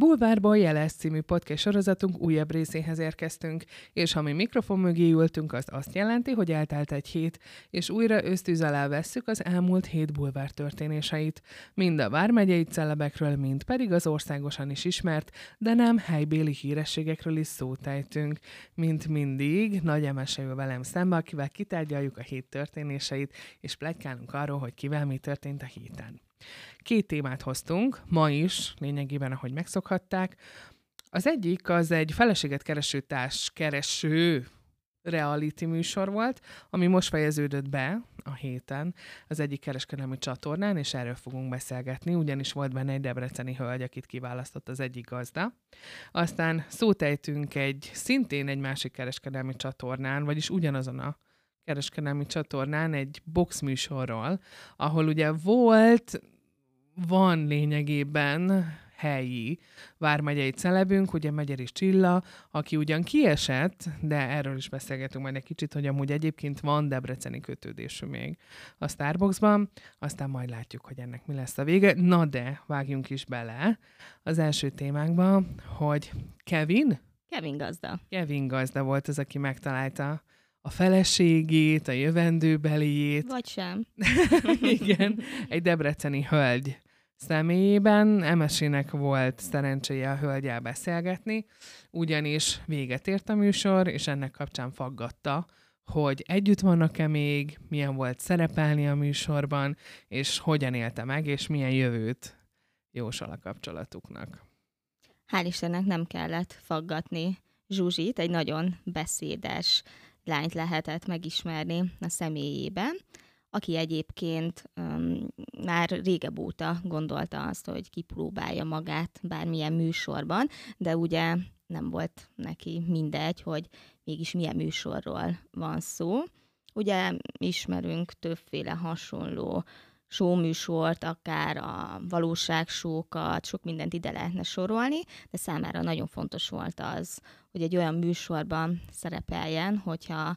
Bulvárból Jeles című podcast sorozatunk újabb részéhez érkeztünk, és ha mi mikrofon mögé ültünk, az azt jelenti, hogy eltelt egy hét, és újra ösztűz alá vesszük az elmúlt hét bulvár történéseit. Mind a vármegyei celebekről, mind pedig az országosan is ismert, de nem helybéli hírességekről is szót. Mint mindig, nagy emese ül velem szembe, akivel kitárgyaljuk a hét történéseit, és plegykálunk arról, hogy kivel mi történt a héten. Két témát hoztunk, ma is, lényegében, ahogy megszokhatták. Az egyik az egy feleséget kereső társ kereső reality műsor volt, ami most fejeződött be a héten az egyik kereskedelmi csatornán, és erről fogunk beszélgetni, ugyanis volt benne egy debreceni hölgy, akit kiválasztott az egyik gazda. Aztán szót ejtünk egy szintén egy másik kereskedelmi csatornán, vagyis ugyanazon a kereskedelmi csatornán egy box műsorról, ahol ugye volt, van lényegében helyi vármegyei celebünk, ugye Megyeris Csilla, aki ugyan kiesett, de erről is beszélgetünk majd egy kicsit, hogy amúgy egyébként van debreceni kötődésű még a Starbucksban, aztán majd látjuk, hogy ennek mi lesz a vége. Na de, vágjunk is bele az első témánkba, hogy Kevin? Kevin gazda. Kevin gazda volt az, aki megtalálta a feleségét, a jövendőbeliét. Vagy sem. Igen, egy debreceni hölgy személyében. Emesének volt szerencséje a hölgyel beszélgetni, ugyanis véget ért a műsor, és ennek kapcsán faggatta, hogy együtt vannak-e még, milyen volt szerepelni a műsorban, és hogyan élte meg, és milyen jövőt jósol a kapcsolatuknak. Hál' Istennek nem kellett faggatni Zsuzsit, egy nagyon beszédes lányt lehetett megismerni a személyében, aki egyébként um, már régebb óta gondolta azt, hogy kipróbálja magát bármilyen műsorban, de ugye nem volt neki mindegy, hogy mégis milyen műsorról van szó. Ugye ismerünk többféle hasonló showműsort, akár a valóságsókat, sok mindent ide lehetne sorolni, de számára nagyon fontos volt az, hogy egy olyan műsorban szerepeljen, hogyha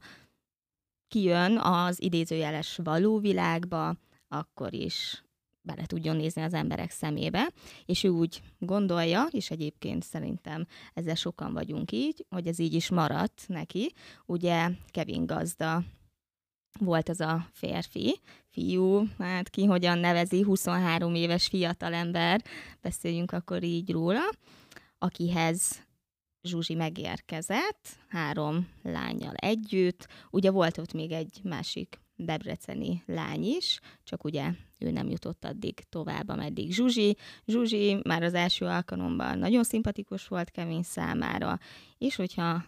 kijön az idézőjeles való világba, akkor is bele tudjon nézni az emberek szemébe, és ő úgy gondolja, és egyébként szerintem ezzel sokan vagyunk így, hogy ez így is maradt neki. Ugye Kevin Gazda volt az a férfi, fiú, hát ki hogyan nevezi, 23 éves fiatalember, beszéljünk akkor így róla, akihez Zsuzsi megérkezett, három lányjal együtt. Ugye volt ott még egy másik debreceni lány is, csak ugye ő nem jutott addig tovább, ameddig Zsuzsi. Zsuzsi már az első alkalommal nagyon szimpatikus volt Kevin számára, és hogyha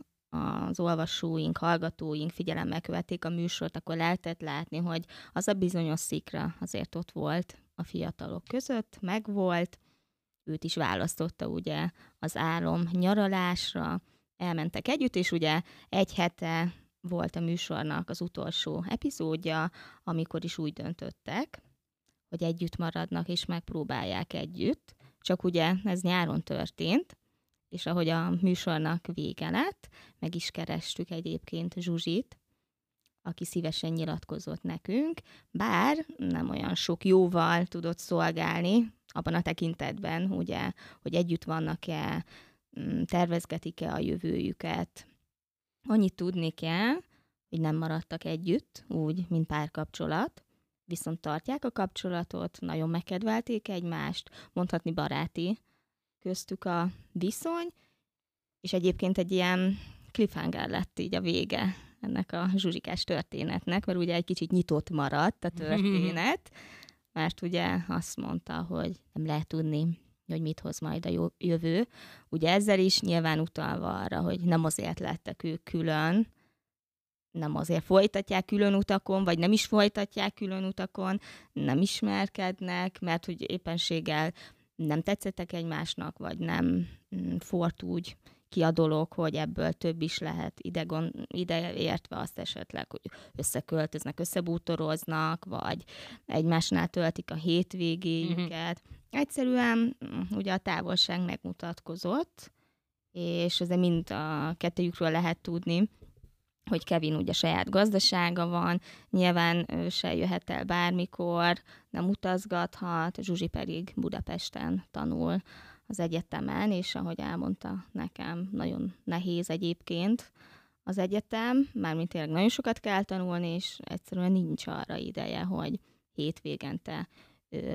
az olvasóink, hallgatóink figyelemmel követték a műsort, akkor lehetett látni, hogy az a bizonyos szikra azért ott volt a fiatalok között, megvolt, őt is választotta ugye az álom nyaralásra, elmentek együtt, és ugye egy hete volt a műsornak az utolsó epizódja, amikor is úgy döntöttek, hogy együtt maradnak és megpróbálják együtt, csak ugye ez nyáron történt, és ahogy a műsornak vége lett, meg is kerestük egyébként Zsuzsit, aki szívesen nyilatkozott nekünk, bár nem olyan sok jóval tudott szolgálni abban a tekintetben, ugye, hogy együtt vannak-e, mm, tervezgetik-e a jövőjüket. Annyit tudni kell, hogy nem maradtak együtt, úgy, mint párkapcsolat, viszont tartják a kapcsolatot, nagyon megkedvelték egymást, mondhatni baráti köztük a viszony, és egyébként egy ilyen cliffhanger lett így a vége ennek a zsuzsikás történetnek, mert ugye egy kicsit nyitott maradt a történet, mert ugye azt mondta, hogy nem lehet tudni, hogy mit hoz majd a jövő. Ugye ezzel is nyilván utalva arra, hogy nem azért lettek ők külön, nem azért folytatják külön utakon, vagy nem is folytatják külön utakon, nem ismerkednek, mert hogy éppenséggel nem tetszettek egymásnak, vagy nem mm, fort úgy ki a dolog, hogy ebből több is lehet ide, gond, ide értve azt esetleg, hogy összeköltöznek, összebútoroznak, vagy egymásnál töltik a hétvégéjüket. Mm-hmm. Egyszerűen mm, ugye a távolság megmutatkozott, és ezzel mind a kettőjükről lehet tudni, hogy Kevin ugye saját gazdasága van, nyilván ő se jöhet el bármikor, nem utazgathat, Zsuzsi pedig Budapesten tanul az egyetemen, és ahogy elmondta nekem, nagyon nehéz egyébként az egyetem, mármint tényleg nagyon sokat kell tanulni, és egyszerűen nincs arra ideje, hogy hétvégente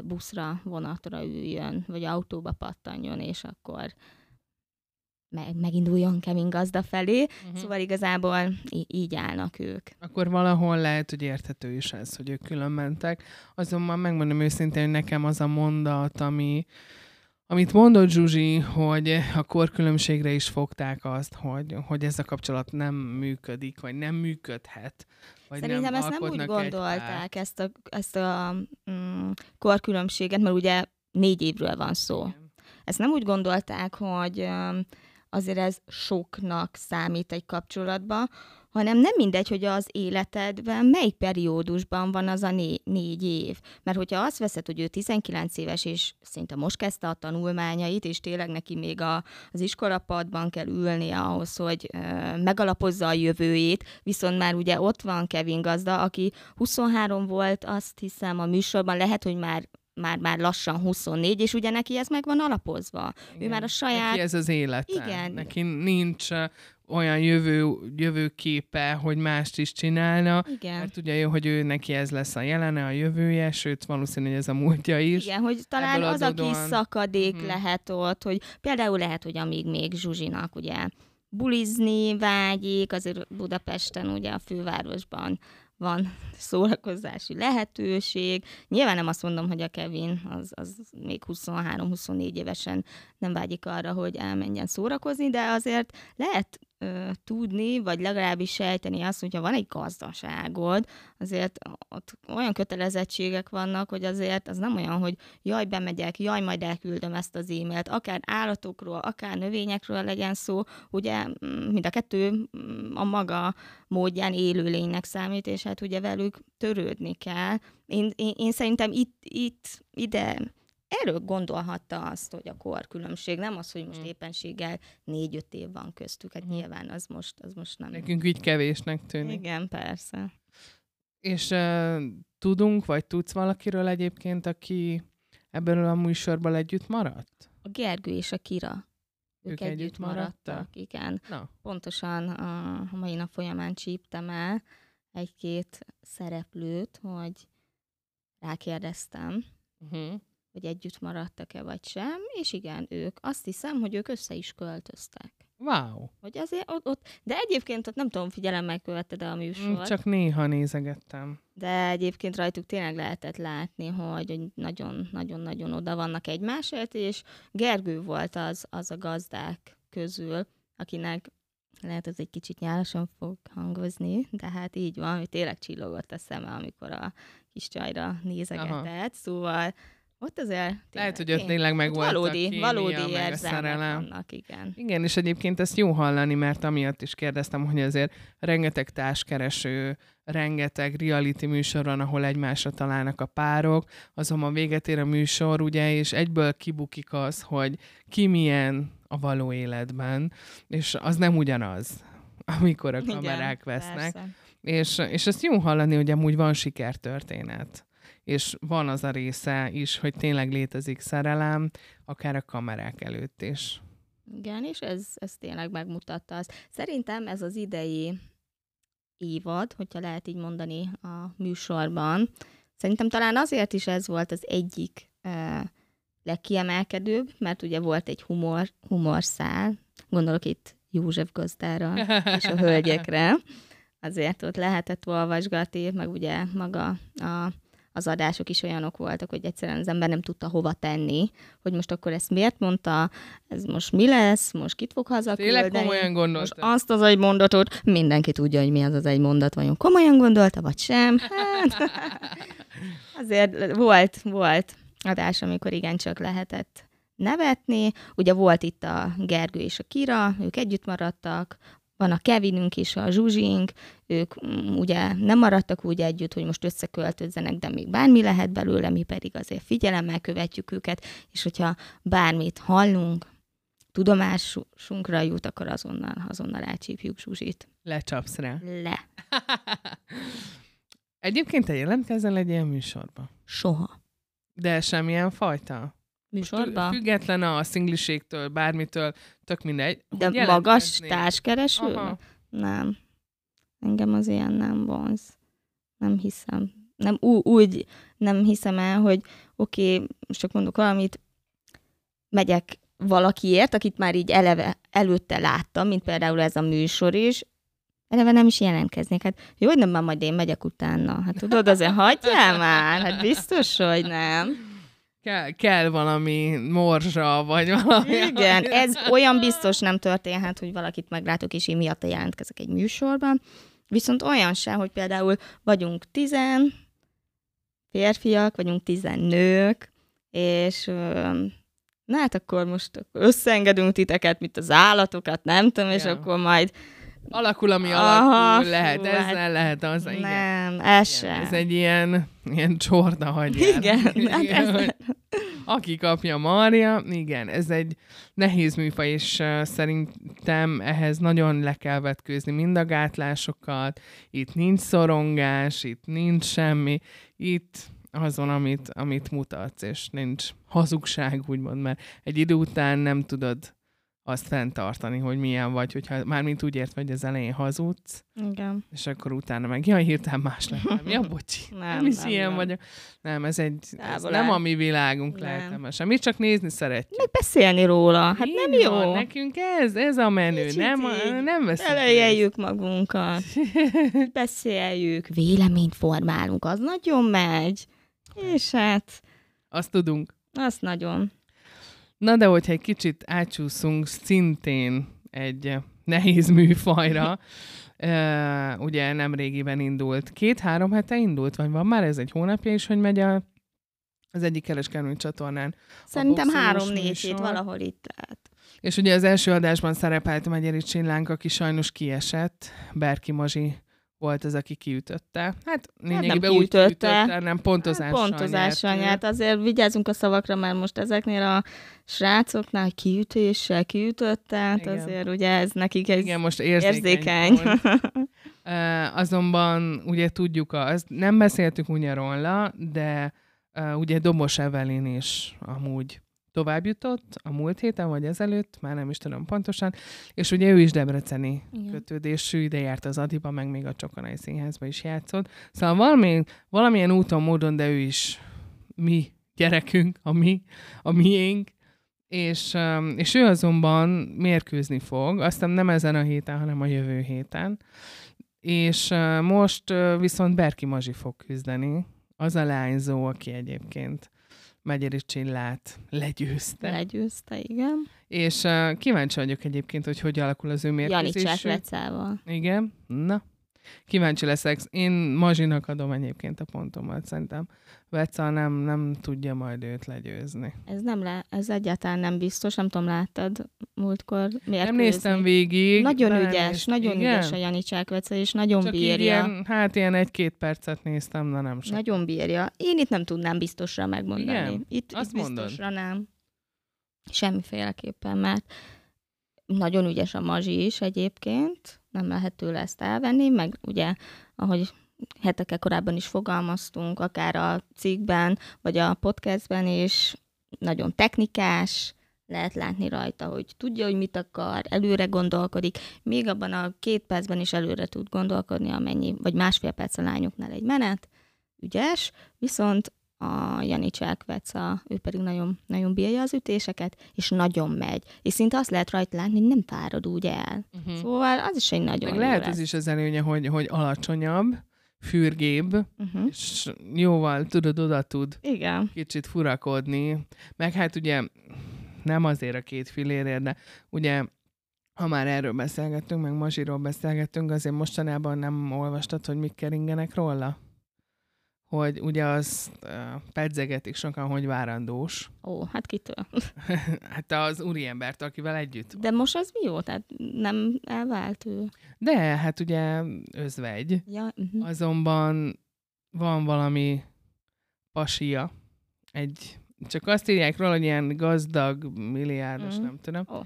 buszra, vonatra üljön, vagy autóba pattanjon, és akkor meg, meginduljon Kevin gazda felé. Uh-huh. Szóval igazából í- így állnak ők. Akkor valahol lehet, hogy érthető is ez, hogy ők külön mentek. Azonban megmondom őszintén, hogy nekem az a mondat, ami, amit mondott Zsuzsi, hogy a korkülönbségre is fogták azt, hogy, hogy ez a kapcsolat nem működik, vagy nem működhet. Vagy Szerintem nem ezt nem úgy gondolták, ezt a, ezt a mm, korkülönbséget, mert ugye négy évről van szó. Igen. Ezt nem úgy gondolták, hogy azért ez soknak számít egy kapcsolatban, hanem nem mindegy, hogy az életedben melyik periódusban van az a né- négy év. Mert hogyha azt veszed, hogy ő 19 éves, és szinte most kezdte a tanulmányait, és tényleg neki még a, az iskolapadban kell ülnie ahhoz, hogy ö, megalapozza a jövőjét, viszont már ugye ott van Kevin Gazda, aki 23 volt, azt hiszem a műsorban, lehet, hogy már már, már lassan 24, és ugye neki ez meg van alapozva. Igen. Ő már a saját... Neki ez az élet. Igen. Neki nincs olyan jövő, jövőképe, hogy mást is csinálna. Igen. Mert ugye jó, hogy ő neki ez lesz a jelene, a jövője, sőt valószínű, hogy ez a múltja is. Igen, hogy talán az a kis szakadék hmm. lehet ott, hogy például lehet, hogy amíg még Zsuzsinak ugye bulizni vágyik, azért Budapesten, ugye a fővárosban van szórakozási lehetőség. Nyilván nem azt mondom, hogy a Kevin az, az még 23-24 évesen nem vágyik arra, hogy elmenjen szórakozni, de azért lehet ö, tudni, vagy legalábbis sejteni azt, hogyha van egy gazdaságod, azért ott olyan kötelezettségek vannak, hogy azért az nem olyan, hogy jaj, bemegyek, jaj, majd elküldöm ezt az e-mailt, akár állatokról, akár növényekről legyen szó, ugye mm, mind a kettő mm, a maga módján élőlénynek számít, és hát ugye velük törődni kell. Én, én, én szerintem itt, itt ide erről gondolhatta azt, hogy a korkülönbség, nem az, hogy most mm. éppenséggel négy-öt év van köztük, hát mm. nyilván az most, az most nem. Nekünk így kevésnek tűnik. Igen, persze. És uh, tudunk, vagy tudsz valakiről egyébként, aki ebből a műsorban együtt maradt? A Gergő és a Kira. Ők, ők együtt, együtt maradtak, maradtak, igen. Na. Pontosan a mai nap folyamán csíptem el egy-két szereplőt, hogy rákérdeztem, uh-huh hogy együtt maradtak-e vagy sem, és igen, ők azt hiszem, hogy ők össze is költöztek. Wow. Hogy azért ott, ott, de egyébként ott nem tudom, figyelemmel követted a műsort. Csak néha nézegettem. De egyébként rajtuk tényleg lehetett látni, hogy nagyon-nagyon-nagyon oda vannak egymásért, és Gergő volt az, az a gazdák közül, akinek lehet ez egy kicsit nyálasan fog hangozni, de hát így van, hogy tényleg csillogott a szeme, amikor a kis csajra nézegetett, Aha. szóval ott azért tényleg, Lehet, hogy ott tényleg meg volt valódi, a kémia, valódi érzelmek vannak, igen. Igen, és egyébként ezt jó hallani, mert amiatt is kérdeztem, hogy azért rengeteg társkereső, rengeteg reality műsor van, ahol egymásra találnak a párok, azonban véget ér a műsor, ugye, és egyből kibukik az, hogy ki milyen a való életben, és az nem ugyanaz, amikor a kamerák Igen, vesznek. Persze. És, és ezt jó hallani, hogy amúgy van sikertörténet és van az a része is, hogy tényleg létezik szerelem, akár a kamerák előtt is. Igen, és ez, ez tényleg megmutatta azt. Szerintem ez az idei évad, hogyha lehet így mondani a műsorban, szerintem talán azért is ez volt az egyik uh, legkiemelkedőbb, mert ugye volt egy humor, humorszál, gondolok itt József gazdára és a hölgyekre, azért ott lehetett olvasgatni, meg ugye maga a az adások is olyanok voltak, hogy egyszerűen az ember nem tudta hova tenni, hogy most akkor ezt miért mondta, ez most mi lesz, most kit fog hazaküldeni. Tényleg komolyan gondolta. Most azt az egy mondatot, mindenki tudja, hogy mi az az egy mondat, vajon komolyan gondolta, vagy sem. Hát, azért volt, volt adás, amikor igencsak lehetett nevetni. Ugye volt itt a Gergő és a Kira, ők együtt maradtak, van a Kevinünk és a Zsuzsink, ők mm, ugye nem maradtak úgy együtt, hogy most összeköltözzenek, de még bármi lehet belőle, mi pedig azért figyelemmel követjük őket, és hogyha bármit hallunk, tudomásunkra jut, akkor azonnal, azonnal elcsípjük Zsuzsit. Lecsapsz rá. Le. Egyébként te jelentkezel egy ilyen műsorba? Soha. De semmilyen fajta? Műsorba? Független a szingliségtől, bármitől, tök mindegy. De Hogy magas jelentkeznél? társkereső? Aha. Nem. Engem az ilyen nem vonz. Nem hiszem. Nem, ú- úgy nem hiszem el, hogy oké, okay, most csak mondok valamit, megyek valakiért, akit már így eleve előtte láttam, mint például ez a műsor is, eleve nem is jelentkeznék. Hát jó, hogy nem, már majd én megyek utána. Hát tudod, azért hagyjál már, hát biztos, hogy nem. Kell, kell valami morzsa, vagy valami. Igen, ez olyan biztos nem történhet, hogy valakit meglátok, és én miatta jelentkezek egy műsorban. Viszont olyan sem, hogy például vagyunk tizen férfiak, vagyunk tizen nők, és na hát akkor most összeengedünk titeket, mint az állatokat, nem tudom, és Ja. akkor majd Alakul, ami Aha, alakul, lehet fú, ezzel, hát lehet az. Igen. nem, ez Igen, sem. Ez egy ilyen, ilyen csorda hagyjár. Igen, hát ez- aki kapja marja, igen, ez egy nehéz műfaj, és uh, szerintem ehhez nagyon le kell vetkőzni mind a gátlásokat, itt nincs szorongás, itt nincs semmi, itt azon, amit, amit mutatsz, és nincs hazugság, úgymond, mert egy idő után nem tudod azt fenntartani, hogy milyen vagy, hogyha mármint úgy ért, hogy az elején hazudsz, Igen. és akkor utána meg, jaj, hirtelen más lettem. Ja, bocsi. Nem, nem is nem, ilyen nem. vagyok. Nem, ez egy, ez nem áll. a mi világunk Nem. lehetemesen. Mi csak nézni szeretjük. Meg beszélni róla, hát nem jó. Van, nekünk ez, ez a menő. Kicsit Nem, így nem veszünk. Elejeljük magunkat, beszéljük, véleményt formálunk, az nagyon megy. És hát, Azt tudunk. az nagyon. Na de hogyha egy kicsit átsúszunk szintén egy eh, nehéz műfajra, uh, ugye nem régiben indult. Két-három hete indult, vagy van már ez egy hónapja is, hogy megy a, az egyik kereskedelmi csatornán. Szerintem három-négy hét valahol itt lehet. És ugye az első adásban szerepelt Megyeri Csillánk, aki sajnos kiesett. Berki Mazsi volt az, aki kiütötte. Hát lényegében úgy kiütötte. kiütötte, nem pontozással, Pontozással nyert. Azért vigyázzunk a szavakra, mert most ezeknél a srácoknál kiütéssel kiütött, tehát Igen. azért ugye ez nekik ez Igen, most érzékeny. érzékeny. Uh, azonban ugye tudjuk, azt nem beszéltük ugye róla, de uh, ugye Domos Evelin is amúgy tovább jutott a múlt héten, vagy ezelőtt, már nem is tudom pontosan, és ugye ő is debreceni Igen. kötődésű, ide járt az Adiba, meg még a Csokonai Színházba is játszott. Szóval valami, valamilyen úton, módon, de ő is mi gyerekünk, a mi, a miénk, és, um, és ő azonban mérkőzni fog, aztán nem ezen a héten, hanem a jövő héten. És uh, most uh, viszont Berki Mazsi fog küzdeni, az a lányzó, aki egyébként Megyeri Csillát legyőzte. Legyőzte, igen. És uh, kíváncsi vagyok egyébként, hogy hogy alakul az ő Janicsák mérkőzésük. Lecával. Igen, na. Kíváncsi leszek. Én Mazsinak adom egyébként a pontomat, szerintem. Veca nem, nem tudja majd őt legyőzni. Ez nem le, ez egyáltalán nem biztos, nem tudom, láttad múltkor miért Nem néztem végig. Nagyon ügyes, néztem. nagyon Igen? ügyes a Jani Csákvece, és nagyon Csak bírja. ilyen, hát ilyen egy-két percet néztem, de nem sok. Nagyon bírja. Én itt nem tudnám biztosra megmondani. Igen? Itt, Azt itt mondod? biztosra nem. Semmiféleképpen, mert nagyon ügyes a mazsi is egyébként, nem lehet tőle ezt elvenni, meg ugye, ahogy hetekkel korábban is fogalmaztunk, akár a cikkben, vagy a podcastben is, nagyon technikás, lehet látni rajta, hogy tudja, hogy mit akar, előre gondolkodik, még abban a két percben is előre tud gondolkodni, amennyi, vagy másfél perc a lányoknál egy menet, ügyes, viszont a Jani Csákveca, ő pedig nagyon, nagyon bírja az ütéseket, és nagyon megy. És szinte azt lehet rajta látni, hogy nem fárad úgy el. Uh-huh. Szóval az is egy nagyon Meg lehet ez is az előnye, hogy, hogy alacsonyabb, fürgébb, Uh-huh. és jóval tudod, oda tud Igen. kicsit furakodni. Meg hát ugye nem azért a két filérért, de ugye ha már erről beszélgettünk, meg Mazsiról beszélgettünk, azért mostanában nem olvastad, hogy mik keringenek róla? Hogy ugye az uh, pedzegetik sokan, hogy várandós. Ó, hát kitől? hát az úriembert, akivel együtt van. De most az mi jó? Tehát nem elvált ő? De hát ugye özvegy. Ja, uh-huh. Azonban van valami pasia. Egy, csak azt írják róla, hogy ilyen gazdag, milliárdos, Mhm. nem tudom. Ó.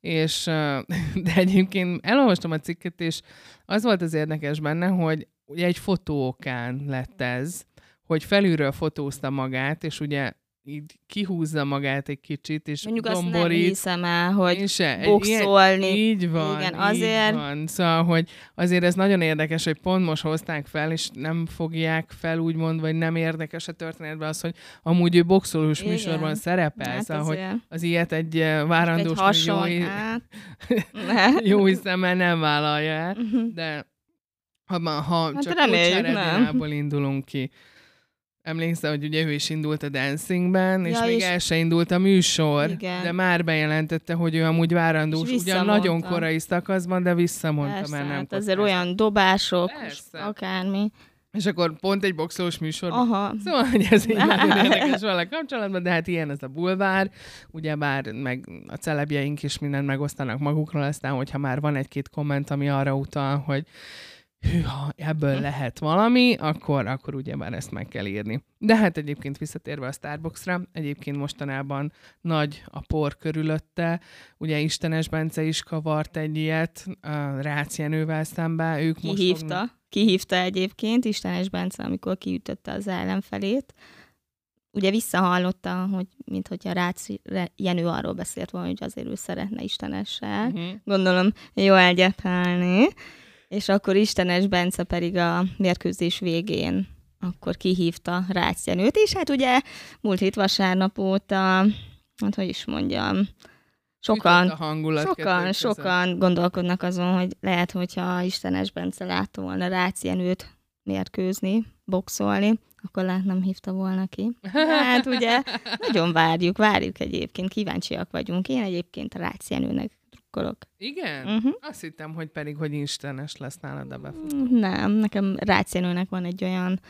és de egyébként elolvastam a cikket, és az volt az érdekes benne, hogy ugye egy fotóokán lett ez, hogy felülről fotózta magát, és ugye így kihúzza magát egy kicsit, és Mondjuk domborít. azt nem hiszem el, hogy se, boxolni. Ilyen, így van, Igen, azért... így van. Szóval, hogy azért ez nagyon érdekes, hogy pont most hozták fel, és nem fogják fel úgymond, vagy nem érdekes a történetben az, hogy amúgy ő boxolós Igen. műsorban szerepel, Hát szóval, hogy az ilyet egy eh, várandós egy jó, hát, jó hiszemmel nem vállalja el, de ha, ha Hát csak reméljük, indulunk ki, Emlékszel, hogy ugye ő is indult a Dancingben, és Ja, még és- el se indult a műsor, Igen. de már bejelentette, hogy ő amúgy várandós, És ugyan nagyon korai szakaszban, de visszamondta, Persze, mert nem hát azért olyan dobások, Persze. akármi. És akkor pont egy boxolós műsorban. Aha. Szóval, hogy ez így nagyon érdekes vele kapcsolatban, de hát ilyen ez a bulvár, ugyebár meg a celebjeink is mindent megosztanak magukról, aztán, hogyha már van egy-két komment, ami arra utal, hogy hűha, ebből lehet valami, akkor, akkor ugyebár ezt meg kell írni. De hát egyébként visszatérve a Starbucksra, egyébként mostanában nagy a por körülötte, ugye Istenes Bence is kavart egy ilyet a Rácz Jenővel szembe, ők most Kihívta. fognak- Kihívta egyébként Istenes Bence, amikor kiütötte az ellenfelét. Ugye visszahallotta, hogy minthogyha Rácz Jenő arról beszélt volna, hogy azért ő szeretne Istenessel. Mhm. Gondolom, jó egyetálni. És akkor Istenes Bence pedig a mérkőzés végén akkor kihívta Rácz Jenőt, és hát ugye múlt hét vasárnap óta, hát hogy is mondjam, sokan, hangulat Sokan, sokan gondolkodnak azon, hogy lehet, hogyha Istenes Bence látta volna Rácz Jenőt mérkőzni, boxolni, akkor lehet nem hívta volna ki. Hát ugye, nagyon várjuk, várjuk egyébként, kíváncsiak vagyunk. Én egyébként Rácz Jenőnek drukkolok. Igen? Uh-huh. Azt hittem, hogy pedig, hogy Istenes lesz nálad a befut. Nem, nekem Rácz Jenőnek van egy olyan,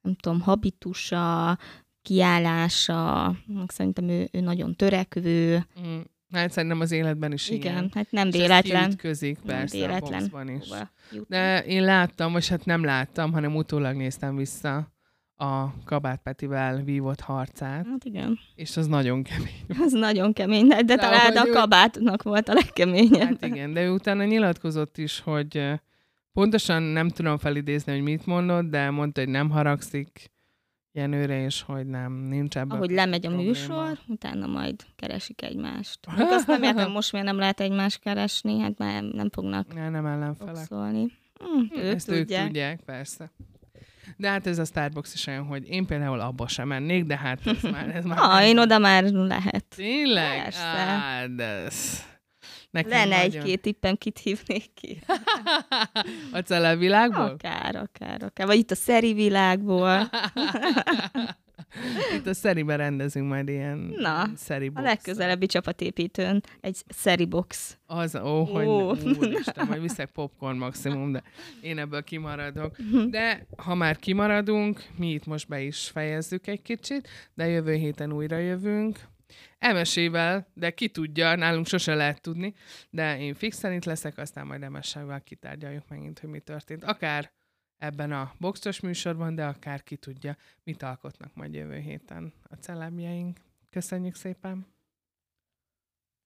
nem tudom, habitusa, kiállása, szerintem ő, ő nagyon törekvő. Mm. Hát szerintem az életben is Igen, ilyen. hát nem És véletlen. kiütközik Nem persze véletlen. a boxban is. hova. De én láttam, vagy hát nem láttam, hanem utólag néztem vissza a Kabát Petivel vívott harcát, Hát igen. és az nagyon kemény. Az nagyon kemény, de, de talán a ő- kabátnak volt a legkeményebb. Hát igen, de ő utána nyilatkozott is, hogy pontosan nem tudom felidézni, hogy mit mondott, de mondta, hogy nem haragszik Jenőre, és hogy nem, nincs ebben Ahogy lemegy a probléma. műsor, utána majd keresik egymást. Még azt nem értem, most miért nem lehet egymást keresni, hát már nem fognak Ne, nem ellenfelek. boxolni. Hm, ők Ezt tudják. ők tudják, persze. De hát ez a Starbucks is olyan, hogy én például abba sem mennék, de hát ez már... Ez már Ah, én oda már lehet. Tényleg? Persze. Á, de ez... Nekem Lenne nagyon- egy-két tippem, kit hívnék ki. A celebvilágból? Akár, akár, akár. Vagy itt a szeri világból. Itt a szeriben rendezünk majd ilyen Na, szeri A legközelebbi csapatépítőn egy szeri box. Az, ó, hogy Ó. ne, úristen, majd viszek popcorn maximum, de én ebből kimaradok. De ha már kimaradunk, mi itt most be is fejezzük egy kicsit, de jövő héten újra jövünk. Emesével, de ki tudja, nálunk sose lehet tudni, de én fixen itt leszek, aztán majd emesével kitárgyaljuk megint, hogy mi történt. Akár ebben a boxos műsorban, de akár ki tudja, mit alkotnak majd jövő héten a celebjeink. Köszönjük szépen!